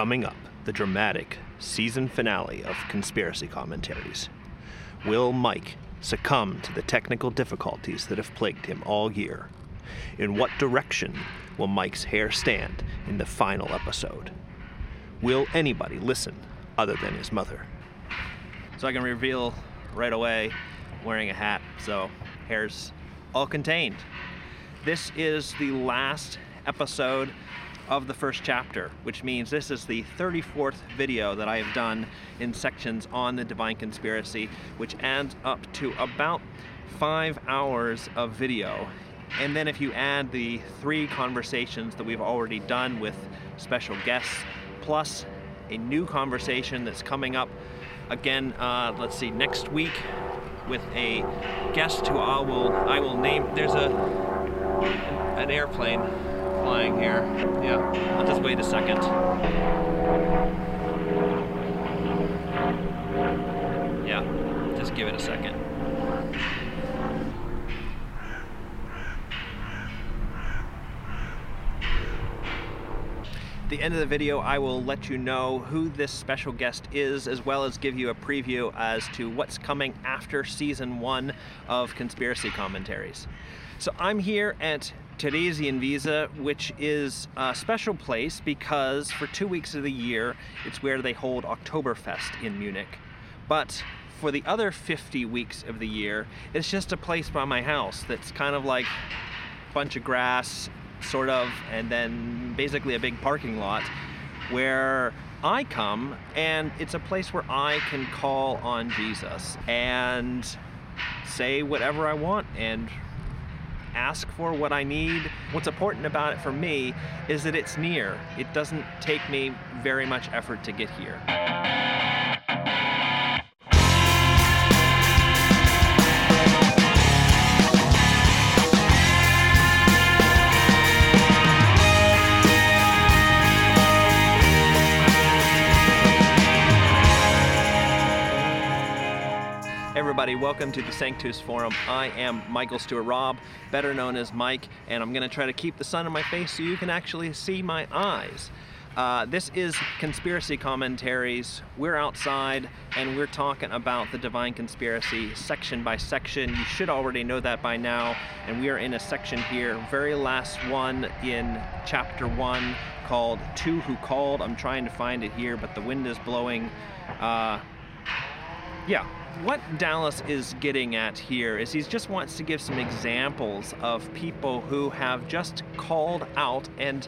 Coming up, the dramatic season finale of Conspiracy Commentaries. Will Mike succumb to the technical difficulties that have plagued him all year? In what direction will Mike's hair stand in the final episode? Will anybody listen other than his mother? So I can reveal right away wearing a hat, so hair's all contained. This is the last episode of the first chapter, which means this is the 34th video that I have done in sections on the Divine Conspiracy, which adds up to about five hours of video. And then if you add the three conversations that we've already done with special guests, plus a new conversation that's coming up again, uh, let's see, next week with a guest who I will I will name. There's a an airplane flying here. Yeah, I'll just wait a second. Yeah, just give it a second. the end of the video, I will let you know who this special guest is, as well as give you a preview as to what's coming after season one of Conspiracy Commentaries. So I'm here at Theresienwiese, which is a special place because for two weeks of the year, it's where they hold Oktoberfest in Munich. But for the other 50 weeks of the year, it's just a place by my house that's kind of like a bunch of grass sort of, and then basically a big parking lot where I come and it's a place where I can call on Jesus and say whatever I want and ask for what I need. What's important about it for me is that it's near. It doesn't take me very much effort to get here. Welcome to the Sanctus Forum. I am Michael Stewart Robb, better known as Mike, and I'm going to try to keep the sun in my face so you can actually see my eyes. Uh, this is Conspiracy Commentaries. We're outside and we're talking about the Divine Conspiracy section by section. You should already know that by now. And we are in a section here, very last one in chapter one, called Two Who Called. I'm trying to find it here, but the wind is blowing. Uh, yeah, what Dallas is getting at here is he just wants to give some examples of people who have just called out and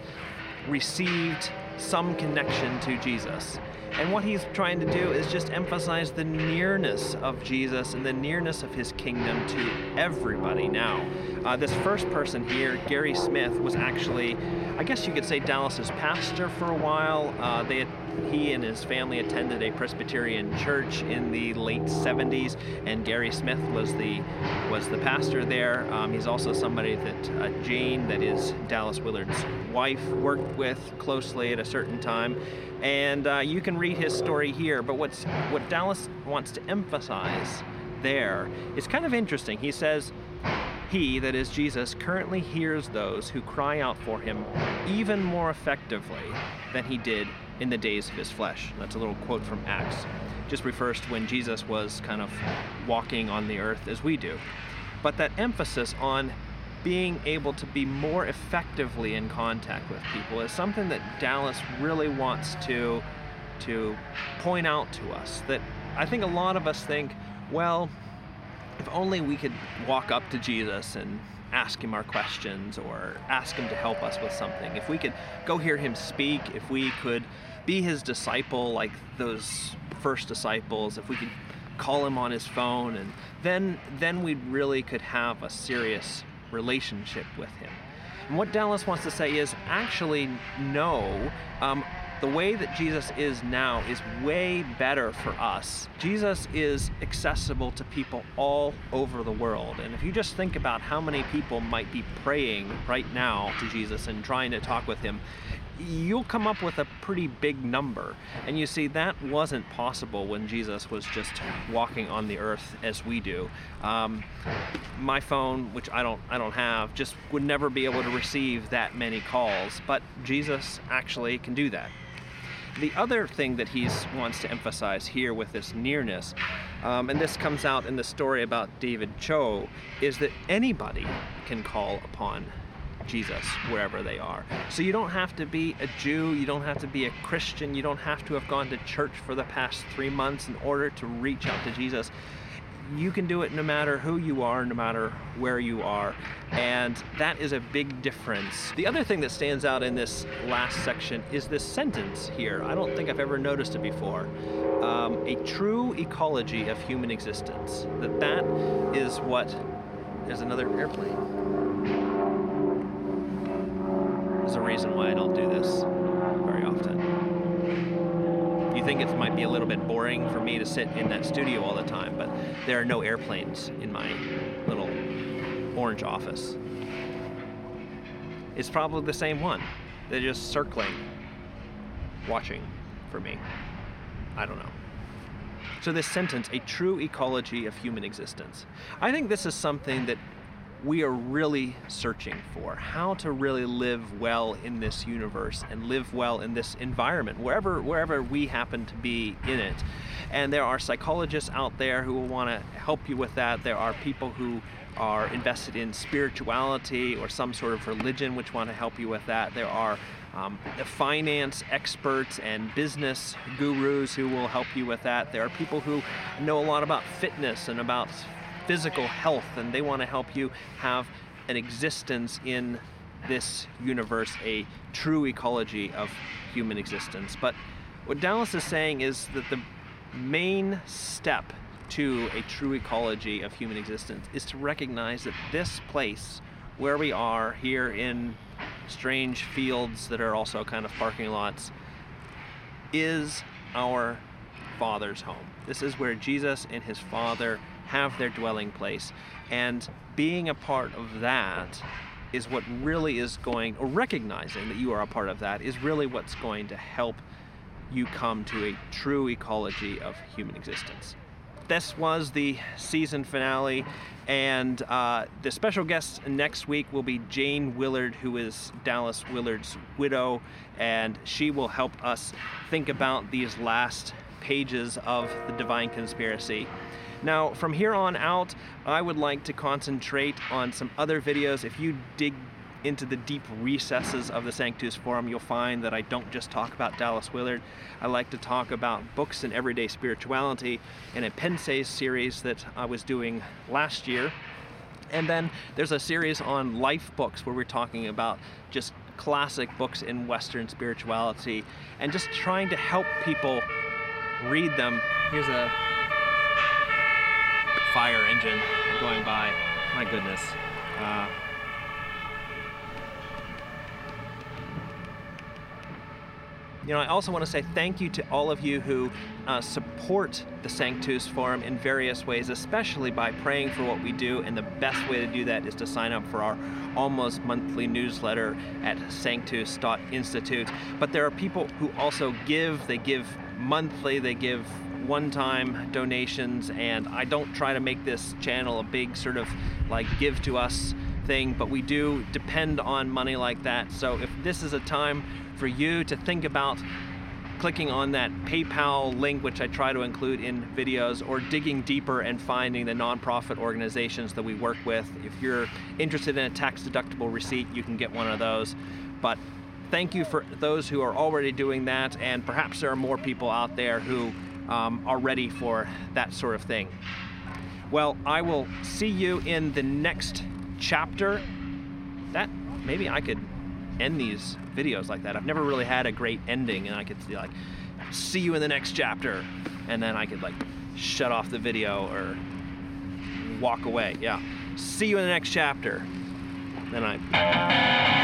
received some connection to Jesus. And what he's trying to do is just emphasize the nearness of Jesus and the nearness of his kingdom to everybody now. Uh, this first person here, Gary Smith, was actually, I guess you could say, Dallas's pastor for a while. Uh, they he and his family attended a Presbyterian church in the late 70s, and Gary Smith was the was the pastor there. Um, he's also somebody that uh, Jane, that is Dallas Willard's wife, worked with closely at a certain time and uh, you can read his story here. But what's what Dallas wants to emphasize there is kind of interesting. He says, "He, that is Jesus, currently hears those who cry out for him even more effectively than he did in the days of his flesh." That's a little quote from Acts. Just refers to when Jesus was kind of walking on the earth as we do. But that emphasis on being able to be more effectively in contact with people is something that Dallas really wants to to point out to us that I think a lot of us think, well, if only we could walk up to Jesus and ask him our questions or ask him to help us with something. If we could go hear him speak, if we could be his disciple like those first disciples, if we could call him on his phone and then then we really could have a serious relationship with him. And what Dallas wants to say is actually, no. Um, the way that Jesus is now is way better for us. Jesus is accessible to people all over the world. And if you just think about how many people might be praying right now to Jesus and trying to talk with him, you'll come up with a pretty big number. And you see, that wasn't possible when Jesus was just walking on the earth as we do. Um, my phone, which I don't, I don't have, just would never be able to receive that many calls. But Jesus actually can do that. the other thing that he wants to emphasize here with this nearness, um, and this comes out in the story about David Cho, is that anybody can call upon Jesus wherever they are. So you don't have to be a Jew, you don't have to be a Christian, you don't have to have gone to church for the past three months in order to reach out to Jesus. You can do it no matter who you are, no matter where you are, and that is a big difference. The other thing that stands out in this last section is this sentence here. I don't think I've ever noticed it before. Um, a true ecology of human existence. That that is what. There's another airplane. There's a reason why I don't do this very often. You think it might be a little bit boring for me to sit in that studio all the time, but there are no airplanes in my little orange office. It's probably the same one. They're just circling, watching for me. I don't know. So, this sentence, a true ecology of human existence, I think this is something that we are really searching for how to really live well in this universe and live well in this environment wherever wherever we happen to be in it. And there are psychologists out there who will want to help you with that. There are people who are invested in spirituality or some sort of religion which want to help you with that. There are um, finance experts and business gurus who will help you with that. There are people who know a lot about fitness and about physical health, and they want to help you have an existence in this universe, a true ecology of human existence. But what Dallas is saying is that the main step to a true ecology of human existence is to recognize that this place where we are here in strange fields that are also kind of parking lots is our Father's home. This is where Jesus and his Father have their dwelling place. And being a part of that is what really is going, or recognizing that you are a part of that, is really what's going to help you come to a true ecology of human existence. This was the season finale, and uh, the special guest next week will be Jane Willard, who is Dallas Willard's widow, and she will help us think about these last pages of the Divine Conspiracy. Now, from here on out, I would like to concentrate on some other videos. If you dig into the deep recesses of the Sanctus Forum, you'll find that I don't just talk about Dallas Willard. I like to talk about books and everyday spirituality in a Pensées series that I was doing last year. And then there's a series on life books where we're talking about just classic books in Western spirituality and just trying to help people read them. Here's a fire engine going by. My goodness. Uh, you know, I also want to say thank you to all of you who uh, support the Sanctus Forum in various ways, especially by praying for what we do. And the best way to do that is to sign up for our almost monthly newsletter at sanctus.institute. But there are people who also give, they give monthly, they give one-time donations and I don't try to make this channel a big sort of like give to us thing but we do depend on money like that. So if this is a time for you to think about clicking on that PayPal link which I try to include in videos or digging deeper and finding the nonprofit organizations that we work with if you're interested in a tax deductible receipt you can get one of those. But thank you for those who are already doing that and perhaps there are more people out there who um, are ready for that sort of thing. Well, I will see you in the next chapter. That maybe I could end these videos like that. I've never really had a great ending, and I could like, see you in the next chapter, and then I could like shut off the video or walk away. Yeah. See you in the next chapter. Then I.